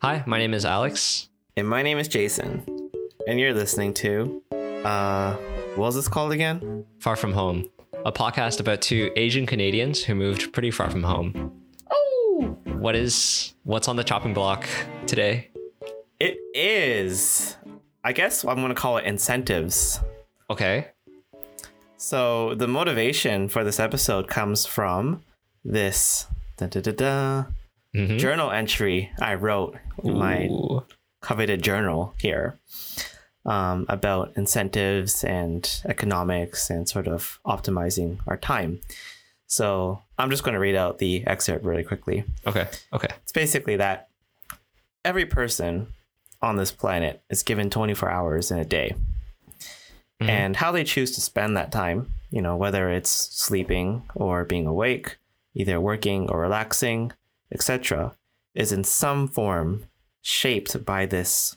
Hi, my name is Alex. And my name is Jason. And you're listening to, uh, what was this called again? Far From Home, a podcast about two Asian Canadians who moved pretty far from home. Oh! What is, what's on the chopping block today? It is, I guess I'm going to call it incentives. Okay. So the motivation for this episode comes from this da, da, da, Mhm. journal entry I wrote in my coveted journal here um, about incentives and economics and sort of optimizing our time. So I'm just going to read out the excerpt really quickly. Okay. Okay. It's basically that every person on this planet is given 24 hours in a day. Mhm. And how they choose to spend that time, you know, whether it's sleeping or being awake, either working or relaxing, etc., is in some form shaped by this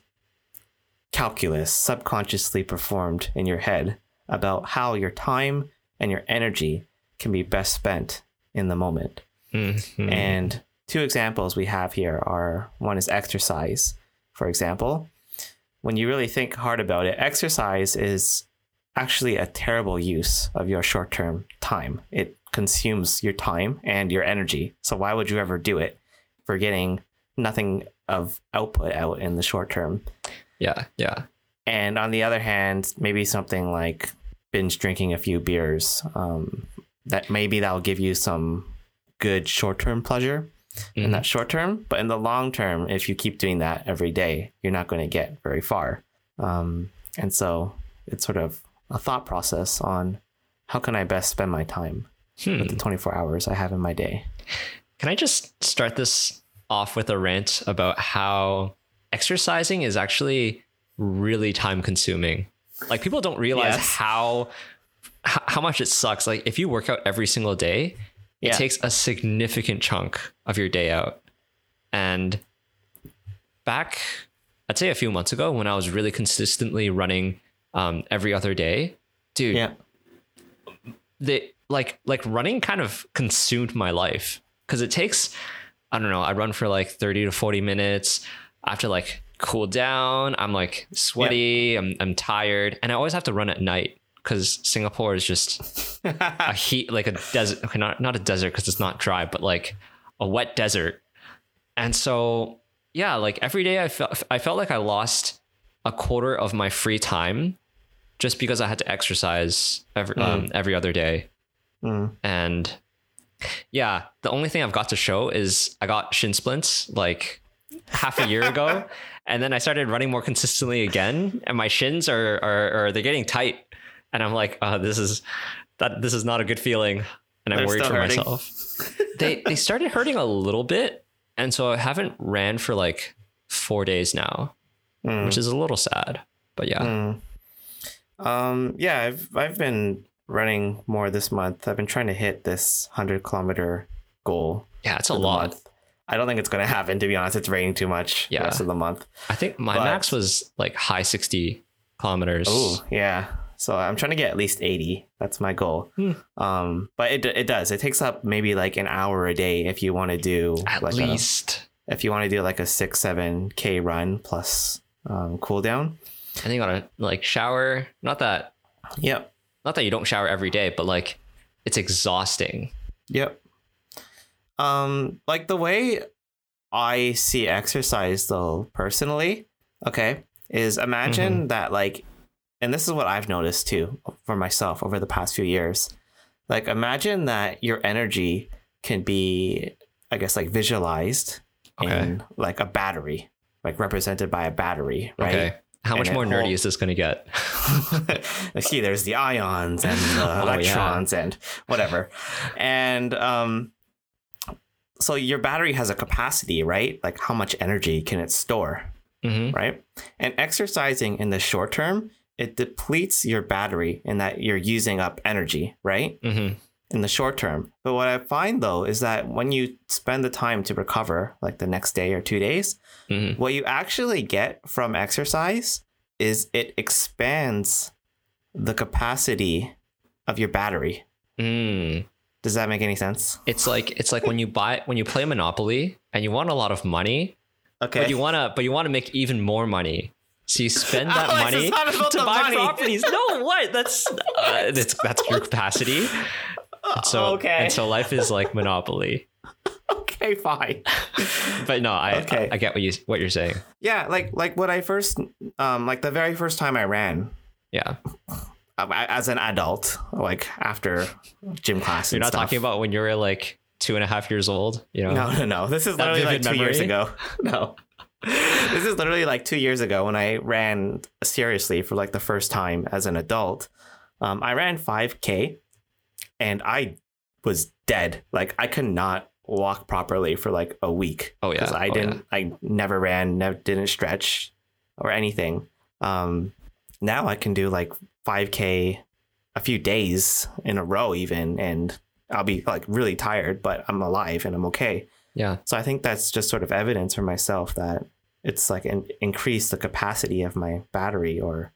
calculus subconsciously performed in your head about how your time and your energy can be best spent in the moment. Mhm. And two examples we have here are one is exercise, for example. When you really think hard about it, exercise is actually a terrible use of your short term time. It consumes your time and your energy. So, why would you ever do it for getting nothing of output out in the short term? yeah. Yeah. And on the other hand, maybe something like binge drinking a few beers, um, that maybe that'll give you some good short term pleasure in Mhm. that short term. But in the long term, if you keep doing that every day, you're not going to get very far. Um, and so it's sort of a thought process on how can I best spend my time Hmm. with the 24 hours I have in my day. Can I just start this off with a rant about how exercising is actually really time consuming? Like people don't realize Yes. how how much it sucks. Like if you work out every single day, it Yeah. takes a significant chunk of your day out. And back I'd say a few months ago when I was really consistently running um, every other day, dude, Yeah. the like like running kind of consumed my life. Because it takes I don't know I run for like 30 to 40 minutes. After like cool down. I'm like sweaty. I'm I'm tired. And I always have to run at night because Singapore is just a heat like a desert okay not not a desert because it's not dry but like a wet desert. And so yeah like every day I felt I felt like I lost a quarter of my free time just because I had to exercise every um, every other day Mm. and yeah the only thing i've got to show is i got shin splints like half a year ago and then i started running more consistently again and my shins are are, are they're getting tight and i'm like uh, this is that this is not a good feeling and i'm They're worried for hurting? myself they they started hurting a little bit and so i haven't ran for like four days now Mm. which is a little sad but yeah Mm. Um, yeah, I've I've been running more this month. I've been trying to hit this hundred kilometer goal. yeah it's a lot. I don't think it's gonna happen. To be honest, it's raining too much Yeah. the rest of the month. i think my But- max was like high 60 kilometers Oh yeah. So I'm trying to get at least 80. That's my goal. Hmm. Um, but it it does. It takes up maybe like an hour a day if you want to do at like least a, if you want to do like a six seven k run plus um, cool down. and then you gotta like shower. Not that Yep. Not that you don't shower every day, but like it's exhausting. Yep. Um, like the way I see exercise though, personally, okay, is imagine that like and this is what I've noticed too for myself over the past few years. Like imagine that your energy can be I guess like visualized Okay. in like a battery, like represented by a battery, right? Okay. How much more nerdy is this gonna get? I see there's the ions and the Oh, yeah. electrons and whatever. And um so your battery has a capacity, right? Like how much energy can it store, hmm right? And exercising in the short term, it depletes your battery in that you're using up energy, right? hmm In the short term. But what I find though is that when you spend the time to recover, like the next day or two days, hmm what you actually get from exercise is it expands the capacity of your battery. Mm. Does that make any sense? It's like it's like when you buy when you play Monopoly and you want a lot of money, Okay. But you wanna but you wanna make even more money. So you spend that Alex, money it's not about to buy money. properties. No, what? That's uh, that's that's your capacity. And so Oh, okay. and so life is like monopoly. okay, fine. But no, I Okay. I, I get what you what you're saying. Yeah, like like when I first um like the very first time I ran Yeah. um, as an adult, like after gym class. You're not stuff. talking about when you were like two and a half years old, you know? No, no, no. This is literally like two years ago. No. This is literally like two years ago when I ran seriously for like the first time as an adult. Um, I ran 5K and I was dead. Like I could not walk properly for like a week. Oh, yeah. Because I Oh, didn't, I never ran, never didn't stretch or anything. Um, now I can do like 5K a few days in a row, even, and I'll be like really tired, but I'm alive and I'm okay. Yeah. So I think that's just sort of evidence for myself that it's like an increase the capacity of my battery or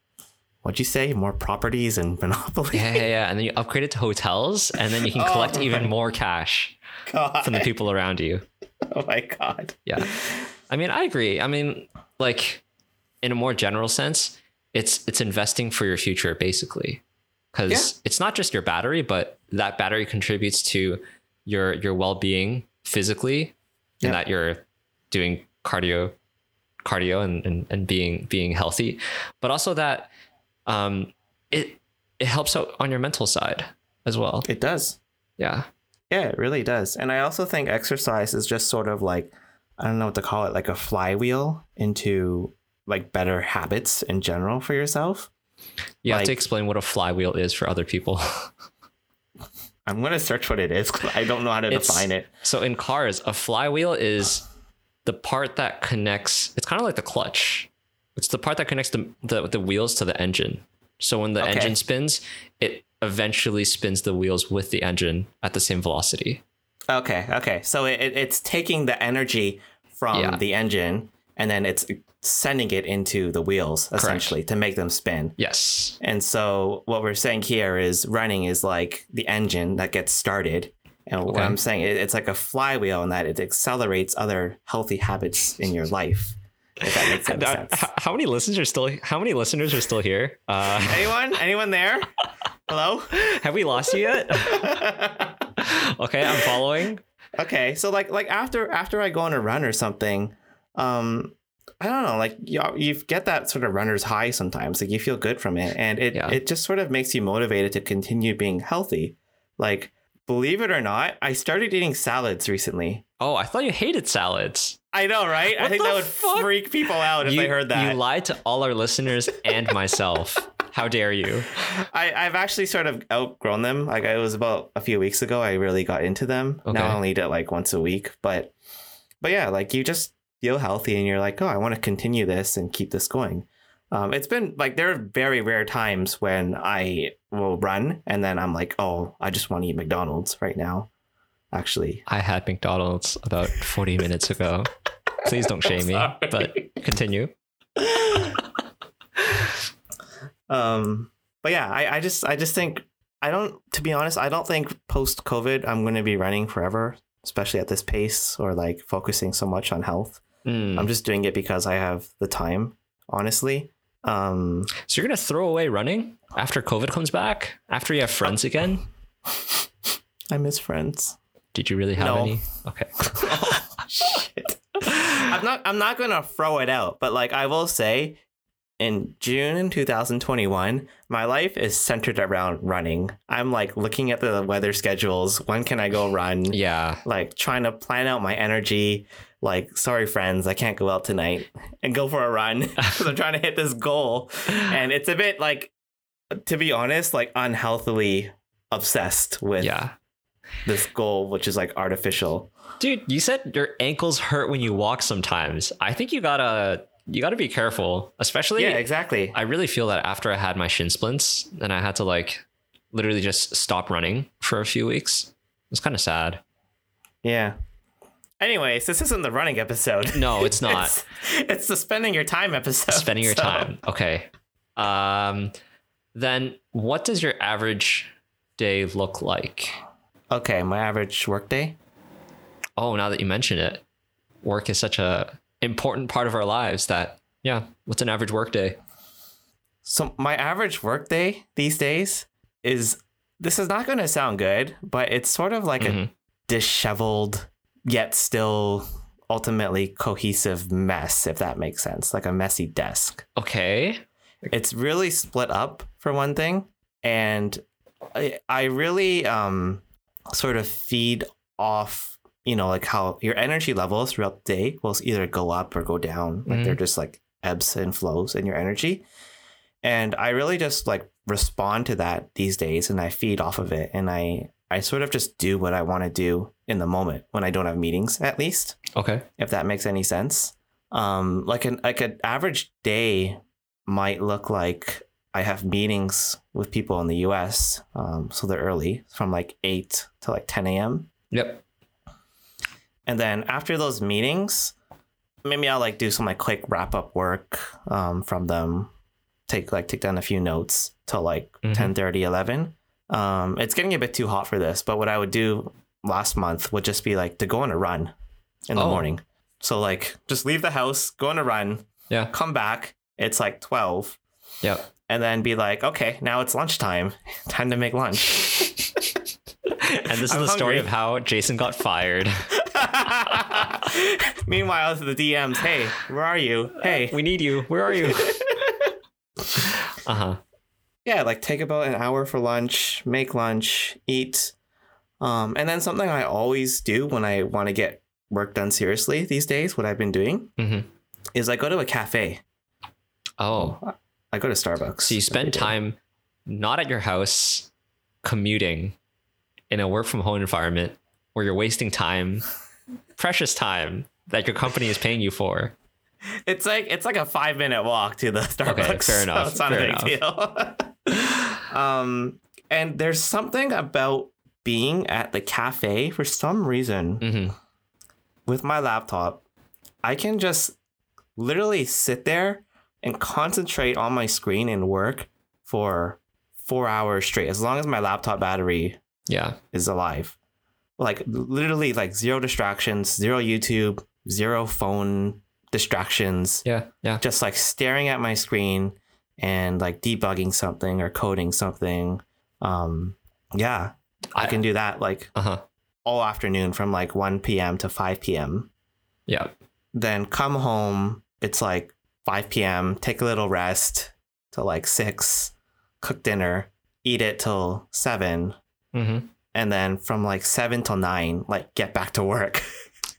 what'd you say? More properties and monopoly. Yeah, yeah, yeah. And then you upgrade it to hotels and then you can Oh collect my even more cash God. from the people around you. Oh my god. Yeah. I mean, I agree. I mean, like in a more general sense, it's it's investing for your future basically. Cuz Yeah. it's not just your battery, but that battery contributes to your your well-being physically and that you're doing cardio cardio and, and and being being healthy, but also that um it it helps out on your mental side as well. It does. Yeah. Yeah, it really does. And I also think exercise is just sort of like I don't know what to call it, like a flywheel into like better habits in general for yourself. You have to explain what a flywheel is for other people. I'm gonna search what it is 'cause I don't know how to It's- define it. So in cars, a flywheel is the part that connects. It's kind of like the clutch. It's the part that connects the the, the wheels to the engine. So when the Okay. engine spins, it eventually spins the wheels with the engine at the same velocity. Okay, okay. So it, it- it's taking the energy from Yeah. the engine and then it's sending it into the wheels essentially to make them spin. Yes. And so what we're saying here is running is like the engine that gets started. And what I'm saying, it, it's like a flywheel in that it accelerates other healthy habits in your life. If that makes any sense. How, how many listeners are still? How many listeners are still here? Uh, Anyone? Anyone there? Hello? have we lost you yet? okay, I'm following. okay so like like after after i go on a run or something um i don't know like you, you get that sort of runner's high sometimes like you feel good from it and it Yeah. it just sort of makes you motivated to continue being healthy like believe it or not i started eating salads recently Oh, I thought you hated salads. I know right i think that would fuck? freak people out if you, they heard that You lied to all our listeners and myself. How dare you? I, I've actually sort of outgrown them. Like it was about a few weeks ago, I really got into them. Okay. Now I only eat it like once a week, but but yeah, like you just feel healthy and you're like, oh, I want to continue this and keep this going. Um, it's been like there are very rare times when I will run and then I'm like, oh, I just want to eat McDonald's right now. Actually, I had McDonald's about 40 minutes ago. Please don't shame me, but continue. um, but yeah, I, I just I just think I don't to be honest, I don't think post COVID I'm going to be running forever, especially at this pace or like focusing so much on health. Mm. I'm just doing it because I have the time, honestly. Um, So you're going to throw away running after COVID comes back? After you have friends again? I miss friends. Did you really have No. any? Okay. Shit. I'm not I'm not gonna throw it out, but like I will say in June in 2021, my life is centered around running. I'm like looking at the weather schedules. When can I go run? Yeah. Like trying to plan out my energy. Like, sorry, friends, I can't go out tonight and go for a run because I'm trying to hit this goal. And it's a bit like, to be honest, like unhealthily obsessed with Yeah. this goal, which is like artificial. Dude, you said your ankles hurt when you walk sometimes. I think you got to you got to be careful, especially Yeah, exactly. I really feel that after I had my shin splints and I had to like literally just stop running for a few weeks. It's kind of sad. Yeah. Anyways, this isn't the running episode. No, it's not. it's, it's the spending your time episode. Spending your so- time. Okay. Um then what does your average day look like? Okay, my average work day. Oh, now that you mention it, work is such a important part of our lives that yeah, what's an average work day? So my average workday these days is this is not going to sound good, but it's sort of like Mhm. a disheveled yet still ultimately cohesive mess if that makes sense, like a messy desk. Okay. It's really split up for one thing, and I, I really um sort of feed off, you know, like how your energy levels throughout the day will either go up or go down. Like they're just like ebbs and flows in your energy. And I really just like respond to that these days and I feed off of it and I I sort of just do what I want to do in the moment when I don't have meetings at least Okay. if that makes any sense. Um, like an like an average day might look like I have meetings with people in the U.S. Um, so they're early, from like eight to like ten a.m. Yep. And then after those meetings, maybe I'll like do some like quick wrap up work um, from them. Take like take down a few notes till like Mhm. 10 30, 11. Um, it's getting a bit too hot for this, but what I would do last month would just be like to go on a run in the Oh. morning. So like just leave the house, go on a run, Yeah. come back. It's like 12 Yep. and then be like, okay, now it's lunchtime. Time to make lunch. And this is I'm the story of how Jason got fired. Meanwhile, to the DMs, hey, where are you? Hey, We need you. Where are you? uh huh. yeah, like take about an hour for lunch, make lunch, eat. Um, and then something I always do when I want to get work done seriously these days, what I've been doing hmm is I go to a cafe. Oh, I go to Starbucks. so you spend time not at your house, commuting in a work from home environment where you're wasting time, precious time that your company is paying you for. It's like it's like a five minute walk to the Starbucks. Okay, fair so enough, it's not fair a big deal. um, and there's something about being at the cafe for some reason hmm with my laptop. I can just literally sit there and concentrate on my screen and work for four hours straight, as long as my laptop battery Yeah. is alive. Like literally, like zero distractions, zero YouTube, zero phone distractions Yeah. Yeah. just like staring at my screen and like debugging something or coding something. Um, yeah, I, I- can do that like Uh huh. all afternoon from like 1 p.m. to 5 p.m. Yeah. Then come home, it's like 5 p.m., take a little rest till like 6, cook dinner, eat it till 7, hmm and then from like 7 till 9, like get back to work.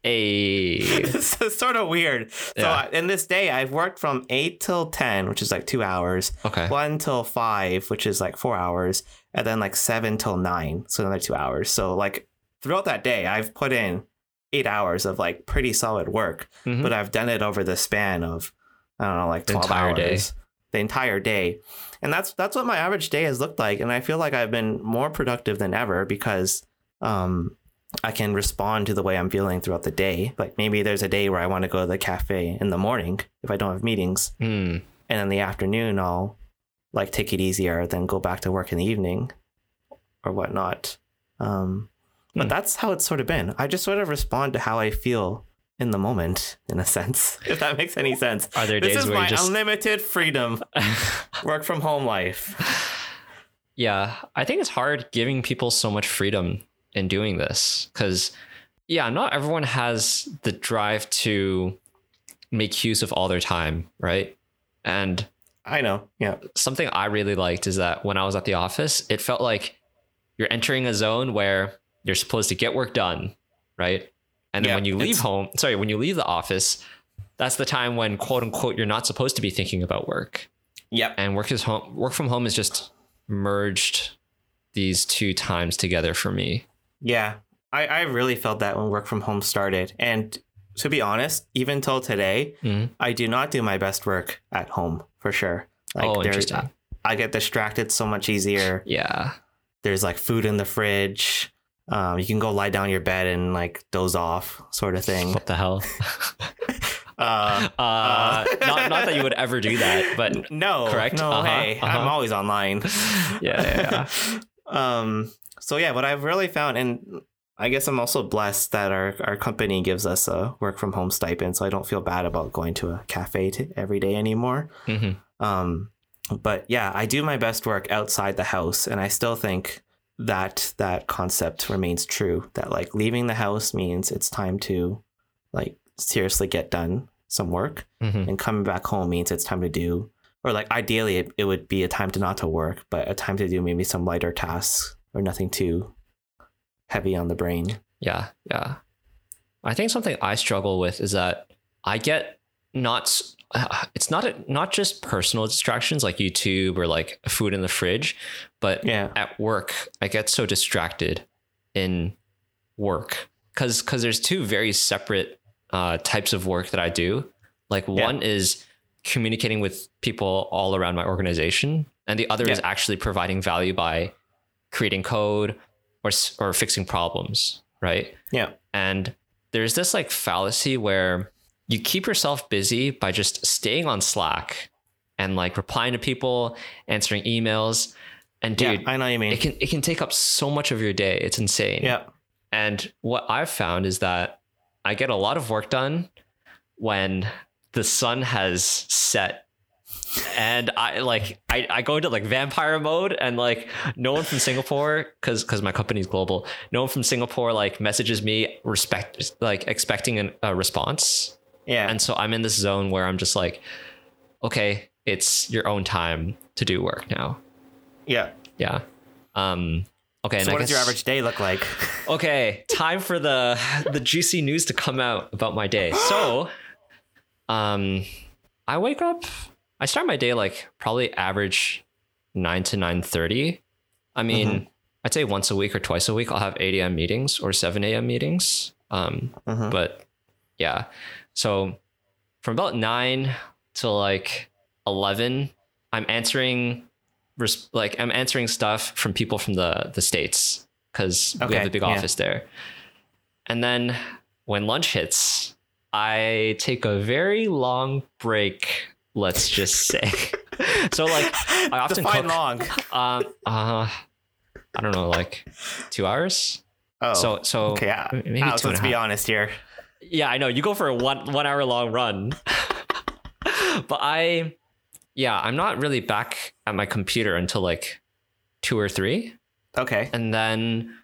A. so it's sort of weird. So Yeah. I- in this day, I've worked from 8 till 10, which is like two hours. Okay. one till five, which is like four hours, and then like seven till nine, so another two hours. So like throughout that day, I've put in eight hours of like pretty solid work, Mhm. but I've done it over the span of I don't know, like twelve hours, day. the entire day, and that's that's what my average day has looked like, and I feel like I've been more productive than ever because um. I can respond to the way I'm feeling throughout the day. Like maybe there's a day where I want to go to the cafe in the morning if I don't have meetings Mm. and in the afternoon I'll like take it easier, then go back to work in the evening or whatnot. Um, but Hmm. that's how it's sort of been. I just sort of respond to how I feel in the moment, in a sense, if that makes any sense. Are there This days is where my just unlimited freedom, work from home life. Yeah, I think it's hard giving people so much freedom in doing this because, yeah, not everyone has the drive to make use of all their time, right? And I know. Yeah. something I really liked is that when I was at the office, it felt like you're entering a zone where you're supposed to get work done, right? And then Yeah, when you leave home, sorry, when you leave the office, that's the time when quote unquote you're not supposed to be thinking about work Yep. and work is home work from home is just merged these two times together for me Yeah. I, I really felt that when work from home started. And to be honest, even till today, Mhm. I do not do my best work at home for sure. oh there- interesting I get distracted so much easier. yeah There's like food in the fridge. Um, you can go lie down your bed and like doze off, sort of thing. what the hell Uh, uh, not, not that you would ever do that but no, Correct? No, Uh-huh, hey, I'm uh-huh. always online. yeah, yeah, yeah. um. So yeah, what I've really found, and I guess I'm also blessed that our, our company gives us a work from home stipend, so I don't feel bad about going to a cafe to, every day anymore. Mhm. Um, but yeah, I do my best work outside the house, and I still think that that concept remains true. That like leaving the house means it's time to like seriously get done some work, Mhm. and coming back home means it's time to do, or like ideally it, it would be a time to not to work, but a time to do maybe some lighter tasks or nothing too heavy on the brain. Yeah, yeah. I think something I struggle with is that I get not. s- It's not a, not just personal distractions like YouTube or like food in the fridge, but Yeah. at work I get so distracted in work because because there's two very separate uh, types of work that I do. Like Yeah. one is communicating with people all around my organization, and the other is actually providing value by creating code or or fixing problems, right? Yeah. And there's this like fallacy where you keep yourself busy by just staying on Slack and like replying to people, answering emails. And dude, yeah, I know what you mean. it can it can take up so much of your day. It's insane. yeah. And what I've found is that I get a lot of work done when the sun has set. And I like I, I go into like vampire mode and like no one from Singapore because because my company's global no one from Singapore like messages me respect like expecting an, a response Yeah. and so I'm in this zone where I'm just like okay it's your own time to do work now yeah. yeah um okay and So what does your average day look like? Okay, time for the the juicy news to come out about my day. So, um, I wake up. I start my day like probably average nine to nine thirty. I mean, Mhm. I'd say once a week or twice a week I'll have eight a.m. meetings or seven a.m. meetings. Um, Mhm. but yeah, so from about nine to like eleven, I'm answering, res- like I'm answering stuff from people from the the states because we have a big yeah. office there. And then when lunch hits, I take a very long break. Let's just say. so like I often Define cook. long. Um, uh, I don't know, like two hours. Oh. So so okay. Yeah. maybe Alex, two and let's be honest here. Yeah, I know. You go for a one one hour long run. but I yeah, I'm not really back at my computer until like two or three. Okay. And then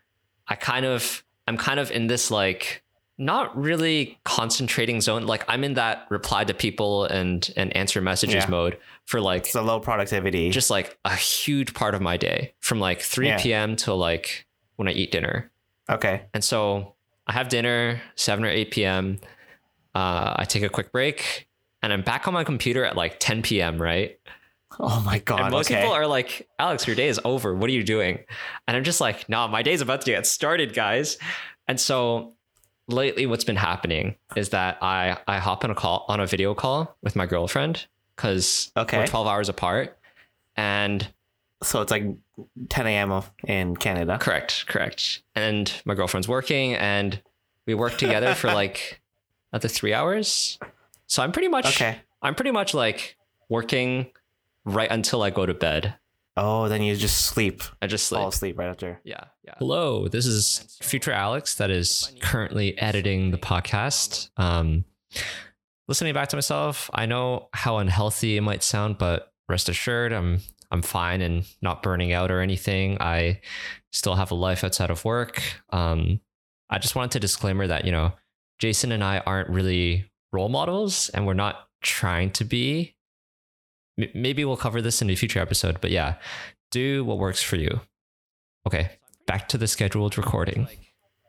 I kind of I'm kind of in this like not really concentrating zone. Like I'm in that reply to people and and answer messages Yeah. mode for like a low productivity. just like a huge part of my day from like 3 Yeah. p.m. till like when I eat dinner. okay. And so I have dinner 7 or 8 p.m. Uh, I take a quick break and I'm back on my computer at like 10 p.m., right? Oh my god. and most okay. people are like, Alex, your day is over. What are you doing? And I'm just like, nah, my day's about to get started, guys. And so lately what's been happening is that I I hop on a call on a video call with my girlfriend because Okay. we're 12 hours apart. And so it's like 10 a.m. in Canada. Correct, correct. And my girlfriend's working, and we work together for like another three hours. So I'm pretty much, Okay. I'm pretty much like working right until I go to bed. Oh, then you just sleep. I just Fall sleep. asleep right after. Yeah, yeah. Hello, this is future Alex that is currently editing the podcast. Um, listening back to myself, I know how unhealthy it might sound, but rest assured, I'm I'm fine and not burning out or anything. I still have a life outside of work. Um, I just wanted to disclaimer that you know, Jason and I aren't really role models, and we're not trying to be. M- maybe we'll cover this in a future episode, but yeah, do what works for you. Okay, back to the scheduled recording.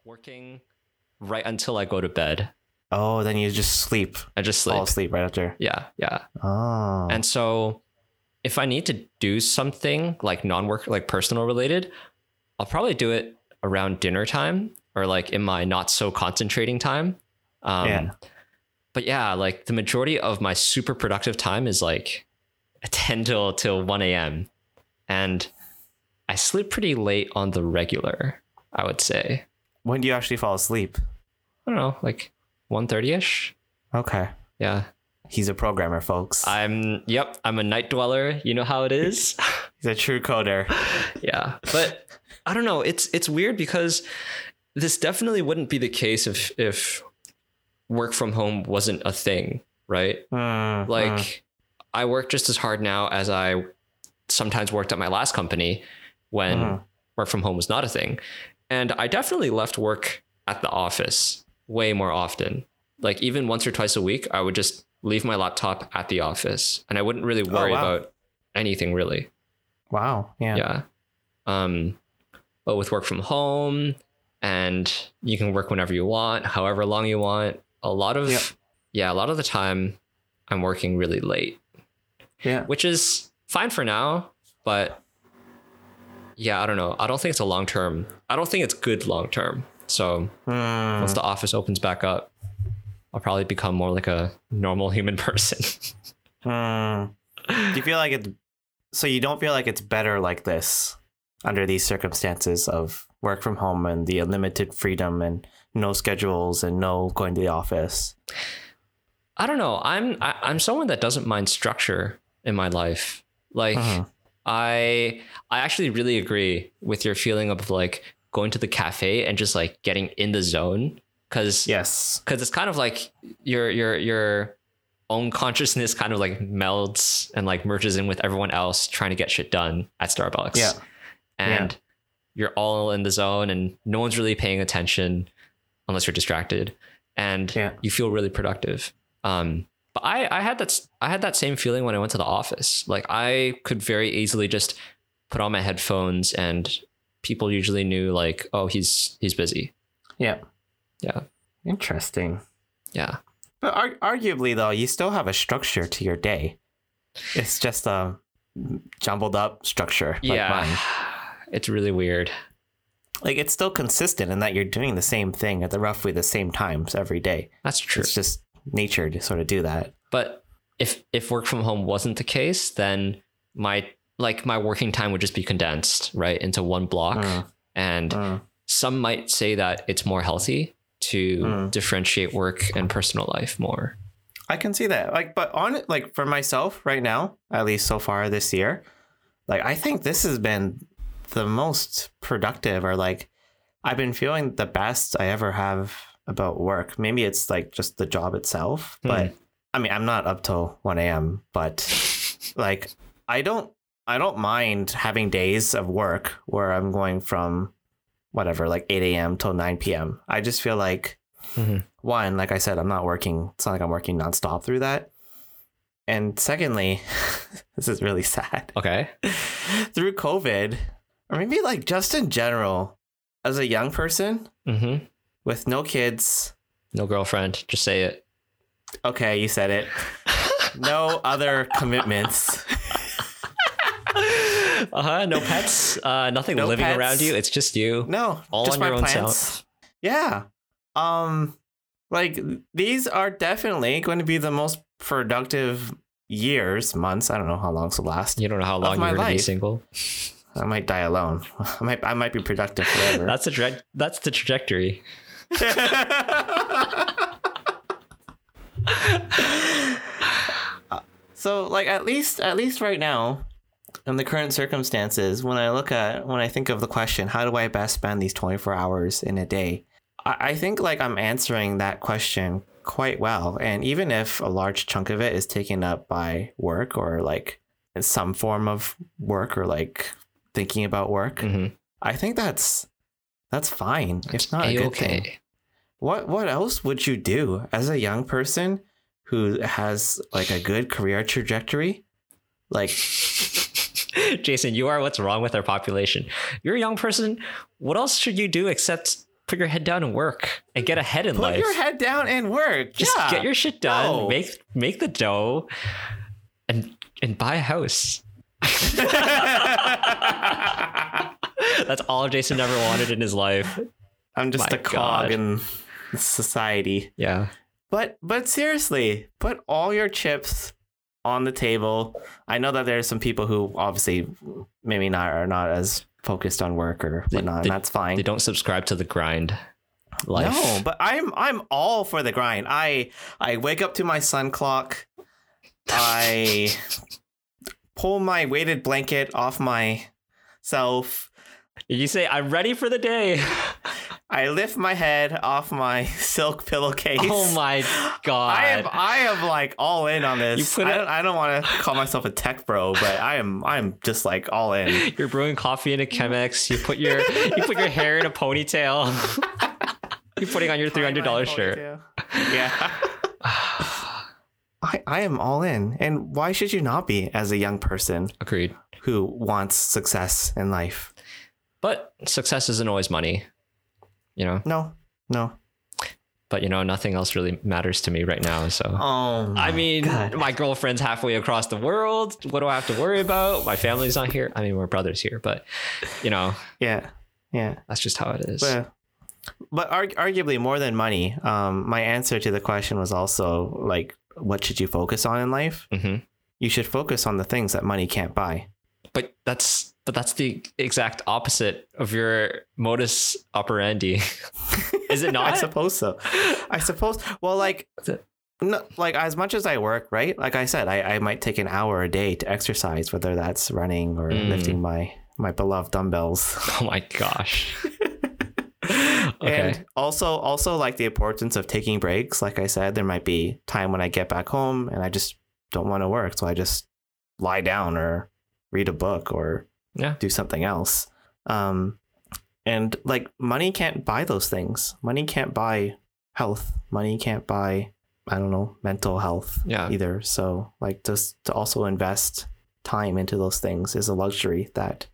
Working right until I go to bed. Oh, then you just sleep. I just sleep. Fall asleep right after. Yeah, yeah. Oh. And so if I need to do something like non-work like personal related, I'll probably do it around dinner time or like in my not so concentrating time. Um Yeah. but yeah, like the majority of my super productive time is like 10 till till 1 a.m. And I sleep pretty late on the regular, I would say. when do you actually fall asleep? I don't know, like 1.30ish. Okay. Yeah. He's a programmer, folks. I'm yep, I'm a night dweller. You know how it is. He's a true coder. yeah. But I don't know, it's it's weird because this definitely wouldn't be the case if if work from home wasn't a thing, right? Mm, Like mm, I work just as hard now as I sometimes worked at my last company when Mhm. work from home was not a thing. And I definitely left work at the office way more often. Like even once or twice a week, I would just leave my laptop at the office and I wouldn't really worry wow. about anything really. wow. Yeah. Yeah. Um, but with work from home and you can work whenever you want, however long you want, a lot of Yep. yeah, a lot of the time I'm working really late, Yeah. which is fine for now, but yeah, I don't know. I don't think it's a long term. I don't think it's good long term. So Mm. once the office opens back up, I'll probably become more like a normal human person. Hmm. Do you feel like it? So you don't feel like it's better like this under these circumstances of work from home and the unlimited freedom and no schedules and no going to the office. I don't know. I'm I, I'm someone that doesn't mind structure in my life. Like Mhm. I I actually really agree with your feeling of like going to the cafe and just like getting in the zone cuz Yes. cuz it's kind of like your your your own consciousness kind of like melds and like merges in with everyone else trying to get shit done at Starbucks. Yeah. And you're all in the zone and no one's really paying attention unless you're distracted and Yeah. you feel really productive. Um but I, I had that I had that same feeling when I went to the office. Like I could very easily just put on my headphones and people usually knew like, oh, he's he's busy. Yeah. Yeah. Interesting. Yeah. But ar- arguably, though, you still have a structure to your day. It's just a jumbled up structure like yeah. mine. It's really weird. Like it's still consistent in that you're doing the same thing at the roughly the same times every day. That's true. It's just nature to sort of do that. But if if work from home wasn't the case, then my like my working time would just be condensed, right, into one block. Mm. And Mm. some might say that it's more healthy to Mm. differentiate work and personal life more. I can see that. Like, but on it, like for myself right now, at least so far this year, like I think this has been the most productive, or like I've been feeling the best I ever have about work. Maybe it's like just the job itself, but I mean, I'm not up till one a.m. But like, I don't, I don't mind having days of work where I'm going from whatever, like eight a.m. till nine p.m. I just feel like Mhm. one, like I said, I'm not working. It's not like I'm working nonstop through that. And secondly, this is really sad. Okay. through COVID, or maybe like just in general, as a young person Mm-hmm. with no kids. No girlfriend. Just say it. Okay, you said it. No other commitments. Uh-huh. No pets. Uh, nothing No living pets. around you. It's just you. No, All just on my your own plants. self. Yeah. Um like these are definitely going to be the most productive years, months. I don't know how long this will last. You don't know how long you're gonna be single. I might die alone. I might I might be productive forever. That's the tra- that's the trajectory. so like at least at least right now in the current circumstances when i look at when i think of the question how do i best spend these 24 hours in a day? I, I think like i'm answering that question quite well. And even if a large chunk of it is taken up by work or like some form of work or like thinking about work Mm-hmm. i think that's that's fine. It's not a good thing. What what else would you do as a young person who has like a good career trajectory? Like Jason, you are what's wrong with our population. You're a young person. What else should you do except put your head down and work and get ahead in put life? Put your head down and work. Just yeah. get your shit done. No. Make make the dough, and and buy a house. That's all Jason ever wanted in his life. I'm just My a cog God. in society. Yeah. But but seriously, put all your chips on the table. I know that there are some people who obviously maybe not are not as focused on work or whatnot, they- and that's fine. They don't subscribe to the grind life. No, but I'm I'm all for the grind. I I wake up to my sun clock. I pull my weighted blanket off myself. You say, I'm ready for the day. I lift my head off my silk pillowcase. Oh my god. I am I am like all in on this. I don't, I don't want to call myself a tech bro, but I am I'm just like all in. You're brewing coffee in a Chemex. You put your you put your hair in a ponytail. You're putting on your three hundred dollar shirt. Yeah. I, I am all in. And why should you not be as a young person Agreed. who wants success in life? But success isn't always money. You know. No. No. But you know, nothing else really matters to me right now. So Oh I mean, God. my girlfriend's halfway across the world. What do I have to worry about? My family's not here. I mean, we're brothers here, but you know, Yeah. Yeah. that's just how it is. But, but arg- arguably more than money, um, my answer to the question was also like, what should you focus on in life? hmm You should focus on the things that money can't buy. But that's but that's the exact opposite of your modus operandi. Is it not? I suppose so. I suppose. Well, like, no, like as much as I work, right? Like I said, I, I might take an hour a day to exercise, whether that's running or Mm. lifting my my beloved dumbbells. oh my gosh. okay. And also, also like the importance of taking breaks. Like I said, there might be time when I get back home and I just don't want to work, so I just lie down or read a book or Yeah. do something else. Um, and like money can't buy those things. Money can't buy health. Money can't buy I don't know mental health Yeah. either. So like just to also invest time into those things is a luxury that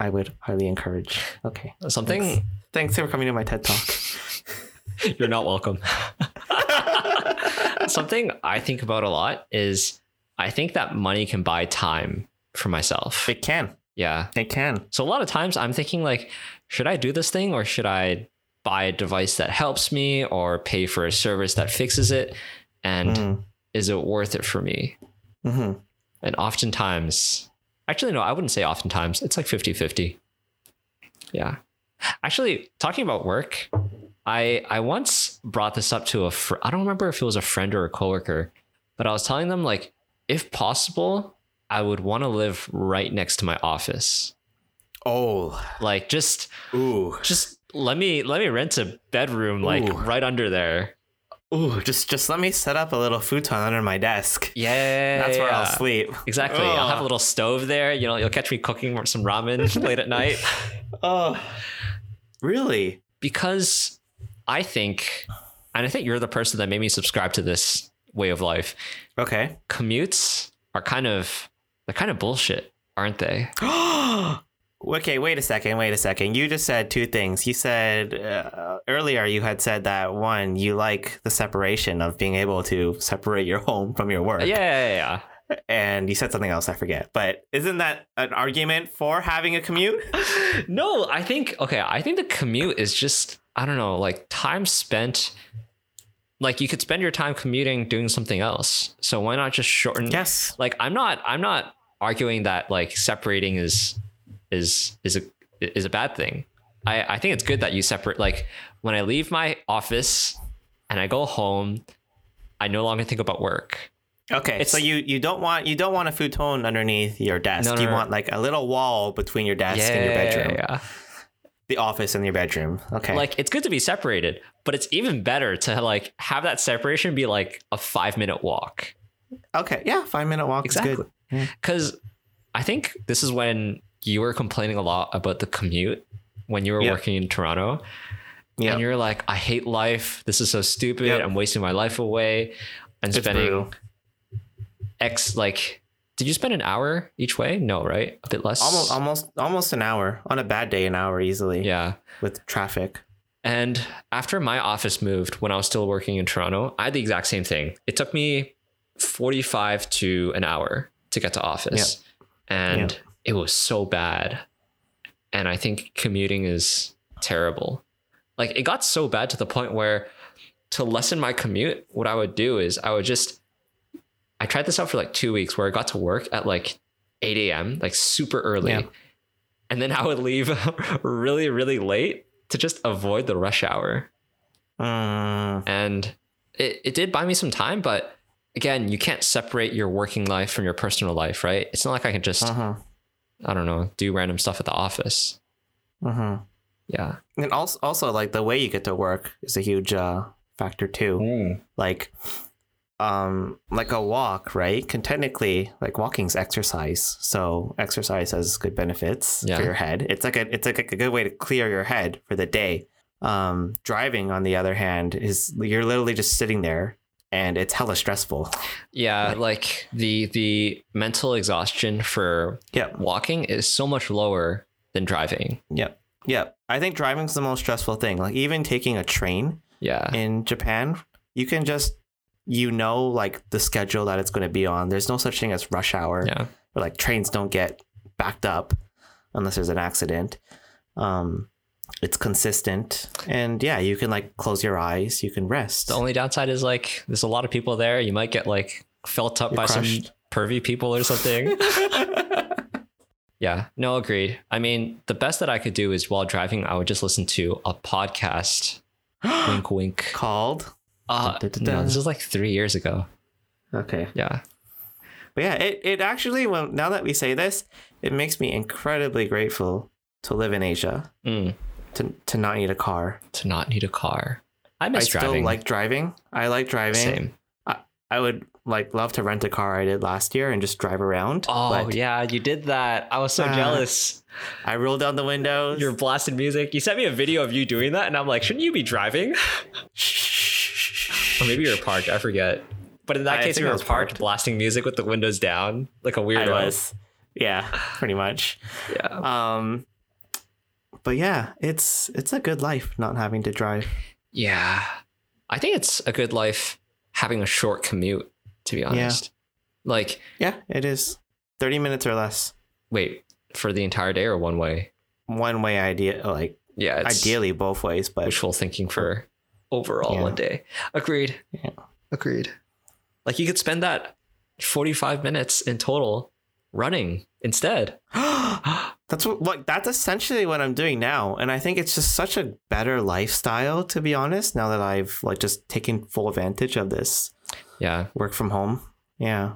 I would highly encourage. Okay. Something Thanks for coming to my TED talk. you're not welcome. Something I think about a lot is I think that money can buy time for myself. it can. Yeah. It can. So a lot of times I'm thinking like, should I do this thing or should I buy a device that helps me or pay for a service that fixes it? And Mm. is it worth it for me? hmm And oftentimes, actually, no, I wouldn't say oftentimes. It's like 50 50. Yeah. Actually, talking about work, I I once brought this up to a fr- I don't remember if it was a friend or a coworker, but I was telling them like if possible, I would want to live right next to my office. Oh. Like just Ooh. just let me let me rent a bedroom like Ooh. right under there. Ooh. Just just let me set up a little futon under my desk. Yeah. That's where I'll sleep. Exactly. I'll have a little stove there. You know, you'll catch me cooking some ramen late at night. Oh. Really? because I think, and I think you're the person that made me subscribe to this way of life. Okay. Commutes are kind of they're kind of bullshit, aren't they? okay, wait a second, wait a second. You just said two things. You said uh, earlier you had said that one, you like the separation of being able to separate your home from your work. Yeah, yeah, yeah. And you said something else, I forget. But isn't that an argument for having a commute? No, I think okay. I think the commute is just I don't know, like time spent. Like you could spend your time commuting doing something else. So why not just shorten? Yes. Like I'm not I'm not arguing that like separating is is is a is a bad thing. I I think it's good that you separate. Like when I leave my office and I go home, I no longer think about work. Okay, It's- so you you don't want you don't want a futon underneath your desk. No, no, you no. want like a little wall between your desk and your bedroom, yeah. the office and your bedroom. Okay, Like it's good to be separated, but it's even better to like have that separation be like a five minute walk. okay, yeah, five minute walk is Exactly. Good. Yeah. Because I think this is when you were complaining a lot about the commute when you were Yep. working in Toronto. Yeah, and you're like, I hate life. This is so stupid. Yep. I'm wasting my life away and It's spending brutal. X like did you spend an hour each way? No, right? A bit less. almost almost almost an hour on a bad day, an hour easily. Yeah. with traffic. And after my office moved when I was still working in Toronto, I had the exact same thing. It took me 45 to an hour to get to office. And Yeah. it was so bad. And I think commuting is terrible. Like it got so bad to the point where to lessen my commute, what I would do is I would just I tried this out for like two weeks where I got to work at like 8 a.m., like super early. Yeah. And then I would leave really, really late to just avoid the rush hour. Mm, And it, it did buy me some time, but again, you can't separate your working life from your personal life, right? It's not like I can just, uh-huh. I don't know, do random stuff at the office. Uh-huh. Yeah. And also, also like the way you get to work is a huge uh, factor too. Like, um, like a walk, right? Can technically like walking's exercise, so exercise has good benefits Yeah. for your head. It's like a it's like a good way to clear your head for the day. Um, driving, on the other hand, is you're literally just sitting there, and it's hella stressful. Yeah, like the the mental exhaustion for yeah. walking is so much lower than driving. Yep. Yep. I think driving's the most stressful thing. Like even taking a train Yeah. in Japan, you can just you know like the schedule that it's going to be on. There's no such thing as rush hour. Yeah. Or like trains don't get backed up unless there's an accident. Um it's consistent and yeah, you can like close your eyes, you can rest. The only downside is like there's a lot of people there. You might get like felt up You're by some pervy people or something. yeah. No, agreed. I mean, the best that I could do is while driving, I would just listen to a podcast. wink, wink. Called. Uh, Da-da-da-da. no, this is like three years ago. Okay. Yeah. But yeah, it, it actually well now that we say this, it makes me incredibly grateful to live in Asia, Mm, to to not need a car. to not need a car. I miss I miss still like driving. I like driving. Same. I I would like love to rent a car I did last year and just drive around. Oh but yeah, you did that. I was so Uh, jealous. I rolled down the windows. You're blasting music. You sent me a video of you doing that, and I'm like, shouldn't you be driving? Or maybe you're parked. I forget. But in that I case, you I were parked, parked. blasting music with the windows down, like a weirdo. was. Yeah, pretty much. Yeah. Um but yeah, it's it's a good life not having to drive. Yeah. I think it's a good life having a short commute. To be honest. Yeah. Like, Yeah, it is. 30 minutes or less. wait, for the entire day or one way? One way idea like Yeah. It's ideally both ways, but wishful thinking for overall Yeah. one day. Agreed. Yeah. Agreed. Like you could spend that 45 minutes in total running instead. that's what like that's essentially what I'm doing now. And I think it's just such a better lifestyle to be honest, now that I've like just taken full advantage of this yeah. work from home. Yeah.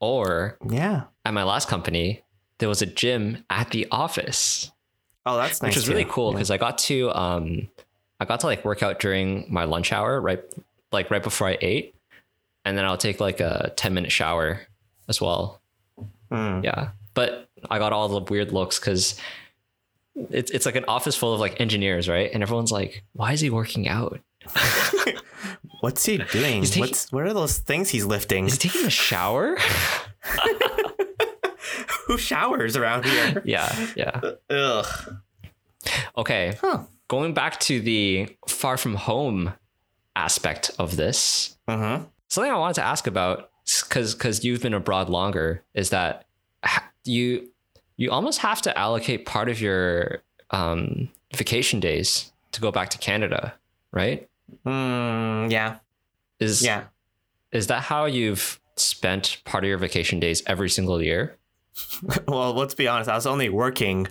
Or Yeah. at my last company, there was a gym at the office, Oh, that's nice. which was really cool Yeah. because I got to um I got to like work out during my lunch hour, right like right before I ate. And then I'll take like a 10 minute shower as well. Mm. Yeah. But I got all the weird looks because it's it's like an office full of like engineers, right? And everyone's like, why is he working out? What's he doing? Taking- What's what are those things he's lifting? Is he taking a shower? Who showers around here? yeah, yeah. Ugh. Okay. Huh. Going back to the far from home aspect of this, Mm-hmm. something I wanted to ask about, because because you've been abroad longer, is that you you almost have to allocate part of your um, vacation days to go back to Canada, right? Mm, yeah. Is Yeah. is that how you've spent part of your vacation days every single year? Well, let's be honest. I was only working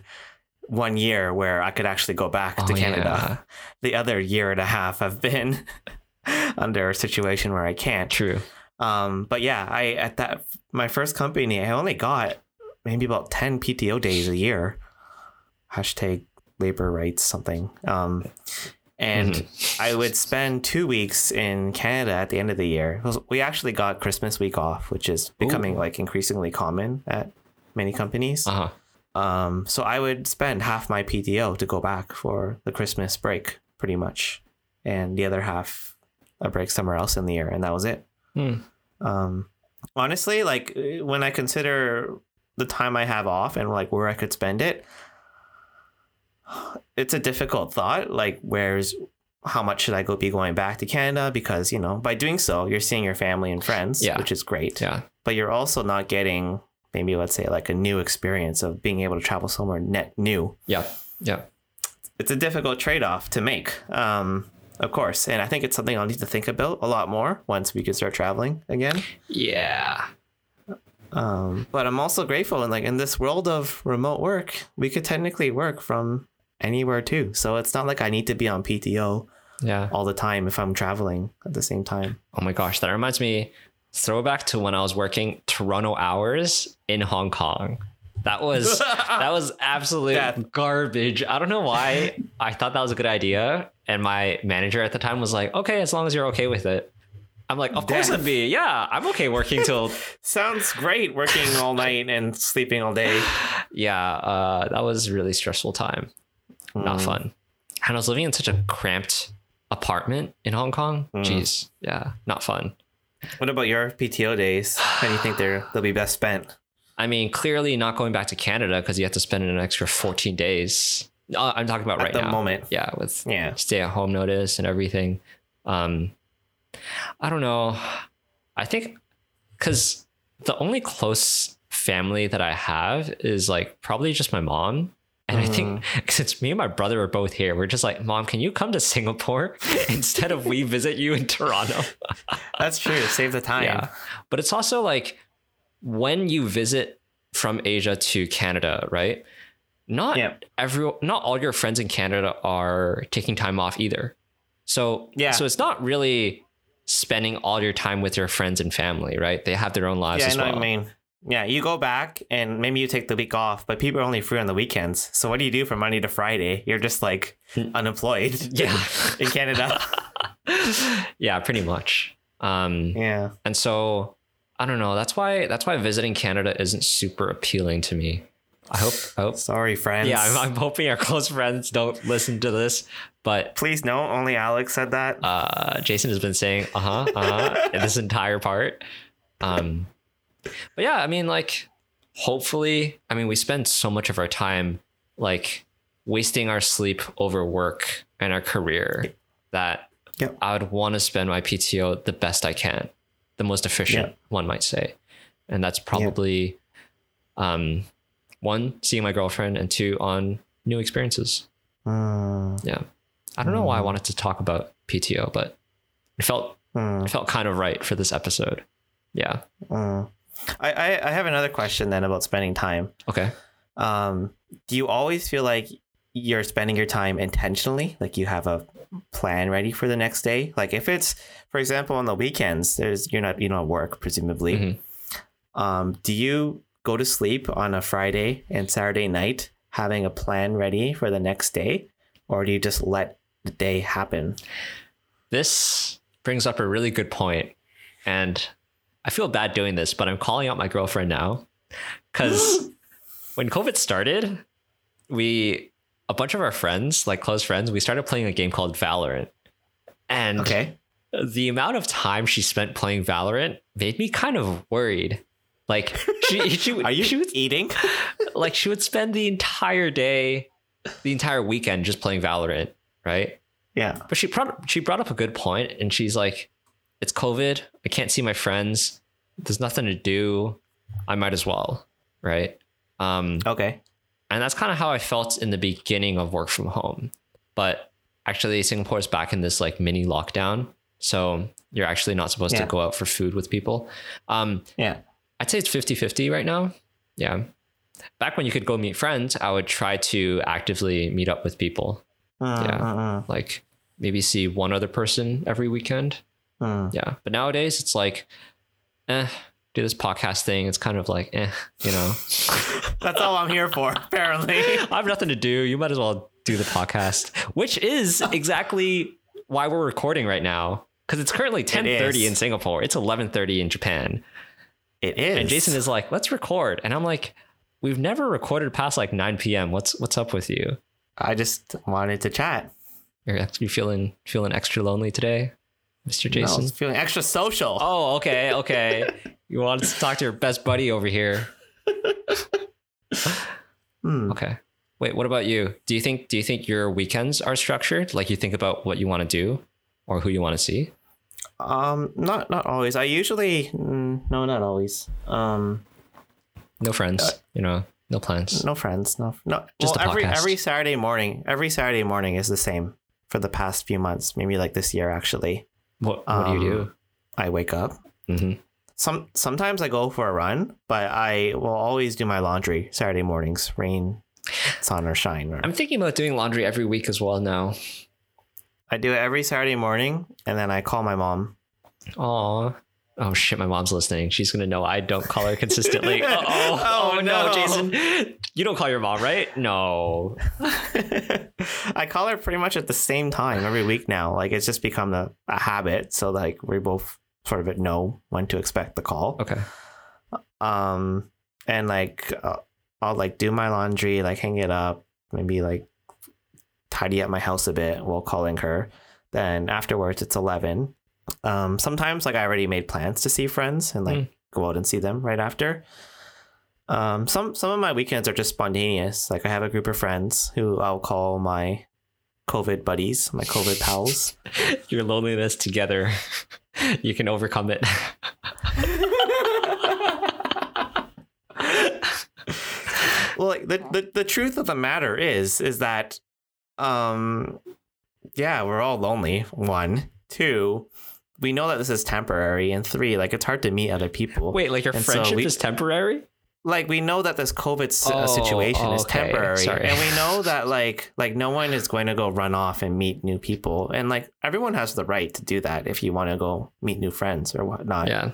one year where I could actually go back to Oh, Canada. The other year and a half I've been under a situation where I can't. True. Um, but yeah, I at that my first company, I only got maybe about ten PTO days a year. Hashtag labor rights something. Um, and Mm-hmm. I would spend two weeks in Canada at the end of the year. We actually got Christmas week off, which is becoming like increasingly common at many companies. Uh huh. Um, so I would spend half my PTO to go back for the Christmas break, pretty much, and the other half a break somewhere else in the year, and that was it. Hmm. Um, honestly, like when I consider the time I have off and like where I could spend it, it's a difficult thought. Like, where's how much should I go be going back to Canada? Because you know, by doing so, you're seeing your family and friends, Yeah. which is great Yeah. but you're also not getting maybe let's say like a new experience of being able to travel somewhere net new Yeah. Yeah. it's a difficult trade-off to make um of course and i think it's something i'll need to think about a lot more once we can start traveling again Yeah. Um but i'm also grateful and like in this world of remote work we could technically work from anywhere too so it's not like i need to be on pto Yeah. all the time if i'm traveling at the same time Oh my gosh, that reminds me throwback to when I was working Toronto hours in Hong Kong. That was that was absolute garbage. I don't know why I thought that was a good idea, and my manager at the time was like, "Okay, as long as you're okay with it." I'm like, "Of course Death. I'd be. Yeah, I'm okay working till Sounds great working all night and sleeping all day. yeah." Uh, that was a really stressful time. Not Mm. fun. And I was living in such a cramped apartment in Hong Kong. Mm. Jeez, yeah, not fun. What about your PTO days? How do you think they're they'll be best spent? I mean, clearly not going back to Canada because you have to spend an extra 14 days. Uh, I'm talking about At right the now. moment. Yeah, with Yeah. stay at home notice and everything. Um, I don't know. I think because the only close family that I have is like probably just my mom. And I think mm. since me and my brother are both here, we're just like, Mom, can you come to Singapore instead of we visit you in Toronto? That's true. Save the time. Yeah. But it's also like when you visit from Asia to Canada, right? Not Yeah. every not all your friends in Canada are taking time off either. So Yeah. so it's not really spending all your time with your friends and family, right? They have their own lives Yeah, I know well. what I mean. Yeah, you go back and maybe you take the week off, but people are only free on the weekends. So what do you do from Monday to Friday? You're just like unemployed Yeah. in Canada. yeah, pretty much. Um yeah. and so I don't know. That's why that's why visiting Canada isn't super appealing to me. I hope I hope Sorry, friends. Yeah, I'm, I'm hoping our close friends don't listen to this, but Please no, only Alex said that. uh, Jason has been saying uh huh, uh huh, this entire part. Um, but yeah, I mean, like, hopefully, I mean, we spend so much of our time like wasting our sleep over work and our career that Yep. I would want to spend my PTO the best I can, the most efficient, Yeah. one might say, and that's probably, um, one seeing my girlfriend and two on new experiences. Hmm, Yeah. I don't know why I wanted to talk about PTO, but it felt hmm, it felt kind of right for this episode. Yeah. hmm. I, I I have another question then about spending time. Okay. Um, do you always feel like you're spending your time intentionally? Like you have a plan ready for the next day? Like if it's, for example, on the weekends, there's you're not you don't work presumably. Mhm. Um, do you go to sleep on a Friday and Saturday night having a plan ready for the next day, or do you just let the day happen? This brings up a really good point, and I feel bad doing this, but I'm calling out my girlfriend now because when COVID started, we a bunch of our friends, like close friends, we started playing a game called Valorant, and Okay. the amount of time she spent playing Valorant made me kind of worried. Like she, she would, Are you she would eating? like she would spend the entire day, the entire weekend just playing Valorant, right? yeah. But she brought she brought up a good point, and she's like, "It's COVID. I can't see my friends. There's nothing to do. I might as well, right?" Um, Okay. and that's kind of how I felt in the beginning of work from home. But actually, Singapore is back in this like mini lockdown, so you're actually not supposed Yeah. to go out for food with people. Um, Yeah. I'd say it's 50 50 right now. Yeah. Back when you could go meet friends, I would try to actively meet up with people. Mm, Yeah. mm, mm, Like maybe see one other person every weekend. mm. Yeah. But nowadays it's like, eh, do this podcast thing. It's kind of like, eh, you know, That's all I'm here for, apparently. I have nothing to do. You might as well do the podcast, which is exactly why we're recording right now. Because it's currently 10:30 is. in Singapore. It's 11:30 in Japan. It is. And Jason is like, let's record. And I'm like, we've never recorded past like 9 p.m. What's what's up with you? I just wanted to chat. You're actually feeling feeling extra lonely today, Mr. No, I Jason? was feeling extra social. Oh, okay, okay. you wanted to talk to your best buddy over here. Hmm. Okay. Wait, what about you? Do you think do you think your weekends are structured? Like you think about what you want to do or who you want to see? Um, not not always. I usually mm, no, not always. Um, No friends, you know, no plans. no friends, no no. Just well, every every Saturday morning, every Saturday morning is the same for the past few months. Maybe like this year actually. What, what do you do? I wake up. hmm Some sometimes I go for a run, but I will always do my laundry Saturday mornings, rain, sun or shine. Or, I'm thinking about doing laundry every week as well now. I do it every Saturday morning, and then I call my mom. Aw. Oh shit, my mom's listening. She's gonna know I don't call her consistently. oh, oh, Oh, no, no. Jason. You don't call your mom, right? No. I call her pretty much at the same time every week now. Like it's just become a, a habit. So like we both sort of know when to expect the call. Okay. Um, and like uh, I'll like do my laundry, like hang it up, maybe like tidy up my house a bit while calling her. Then afterwards, it's eleven. Um, sometimes like I already made plans to see friends and like Mm. go out and see them right after. Um, some some of my weekends are just spontaneous. Like I have a group of friends who I'll call my COVID buddies, my COVID pals. Your loneliness together. you can overcome it. well like the, the the truth of the matter is is that um yeah we're all lonely one two we know that this is temporary and three like it's hard to meet other people Wait, like your And so friendship we- is temporary? like we know that this covid s- uh, Oh, situation is temporary Sorry. and we know that like like no one is going to go run off and meet new people and like everyone has the right to do that if you want to go meet new friends or whatnot Yeah.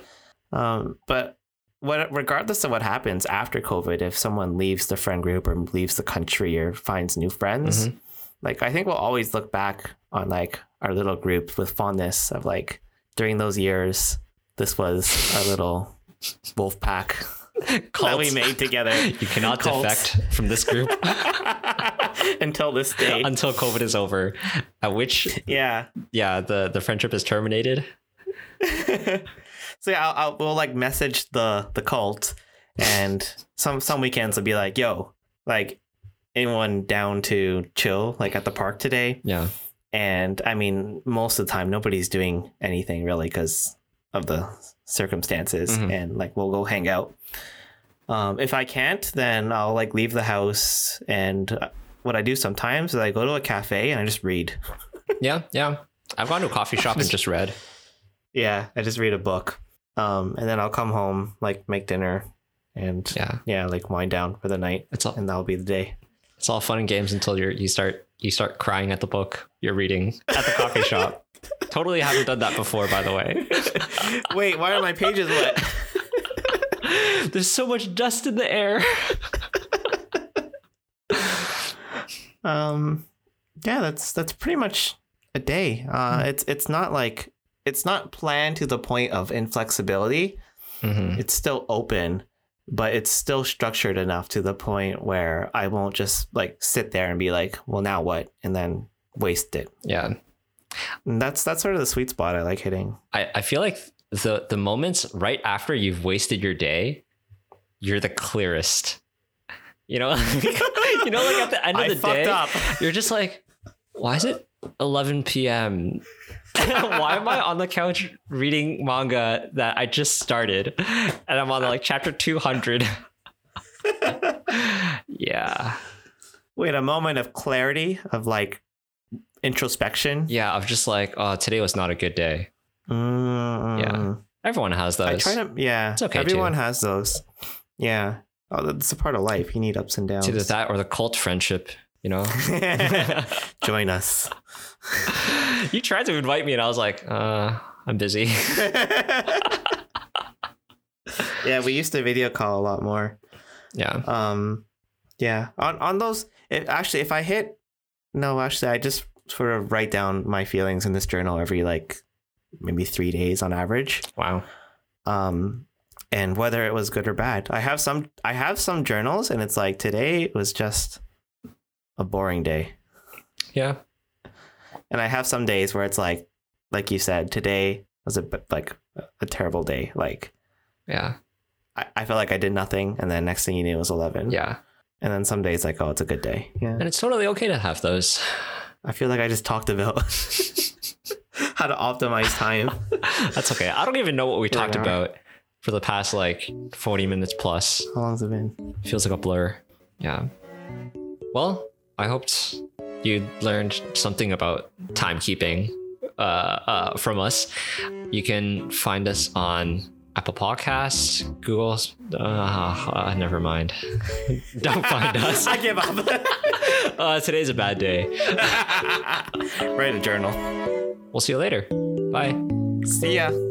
um, but what, regardless of what happens after COVID, if someone leaves the friend group or leaves the country or finds new friends, Mhm. Like I think we'll always look back on like our little group with fondness of like during those years, this was our little wolf pack that we made together You cannot Cults. defect from this group until this day. until COVID is over. At which, yeah. yeah, the, the friendship is terminated. so yeah, I'll, I'll we'll like message the the cult, and some some weekends will be like, "Yo, like anyone down to chill like at the park today?" Yeah. And I mean, most of the time, nobody's doing anything really because of the circumstances, Mhm. and like we'll go hang out. Um, if I can't, then I'll like leave the house, and uh, what I do sometimes is I go to a cafe and I just read. Yeah. Yeah. I've gone to a coffee shop and just read. Yeah, I just read a book. Um, and then I'll come home, like make dinner, and Yeah. yeah, like wind down for the night, It's all and that'll be the day. It's all fun and games until you're you start you start crying at the book you're reading at the coffee shop. Totally haven't done that before, by the way. Wait, why are my pages wet? There's so much dust in the air. um, yeah, that's that's pretty much a day. Uh, it's it's not like it's not planned to the point of inflexibility. Mm-hmm. It's still open, but it's still structured enough to the point where I won't just like sit there and be like, well, now what, and then waste it. Yeah. And that's that's sort of the sweet spot I like hitting. I, I feel like the the moments right after you've wasted your day, you're the clearest. You know, you know, like at the end of I the day, up. you're just like, why is it 11 p.m. why am I on the couch reading manga that I just started, and I'm on like chapter 200? yeah, Wait, a moment of clarity of like introspection. yeah. I'm just like, oh, today was not a good day. Mm, Yeah. Everyone has those. I try to. Yeah, It's okay, Everyone too. has those. Yeah, oh, that's a part of life. You need ups and downs. It's either that or the cult friendship. You know. Join us. you tried to invite me and I was like, uh, I'm busy. yeah, we used to video call a lot more. yeah. Um, yeah, on on those. It, actually, if I hit, no, actually, I just sort of write down my feelings in this journal every like maybe three days on average. Wow. um and whether it was good or bad i have some i have some journals and it's like today was just a boring day Yeah. And i have some days where it's like like you said today was a like a terrible day like Yeah. I, I felt like i did nothing and then next thing you knew it was 11 Yeah. and then some days like oh it's a good day yeah And it's totally okay to have those. i feel like i just talked about how to optimize time That's okay. I don't even know what we talked Yeah. about for the past like 40 minutes plus. how long's it been Feels like a blur. Yeah. Well, I hoped you learned something about timekeeping uh, uh, from us. You can find us on Apple Podcasts, Google. Uh, uh, never mind. Don't find us. i give up Uh, today's a bad day. write a journal We'll see you later. Bye. see ya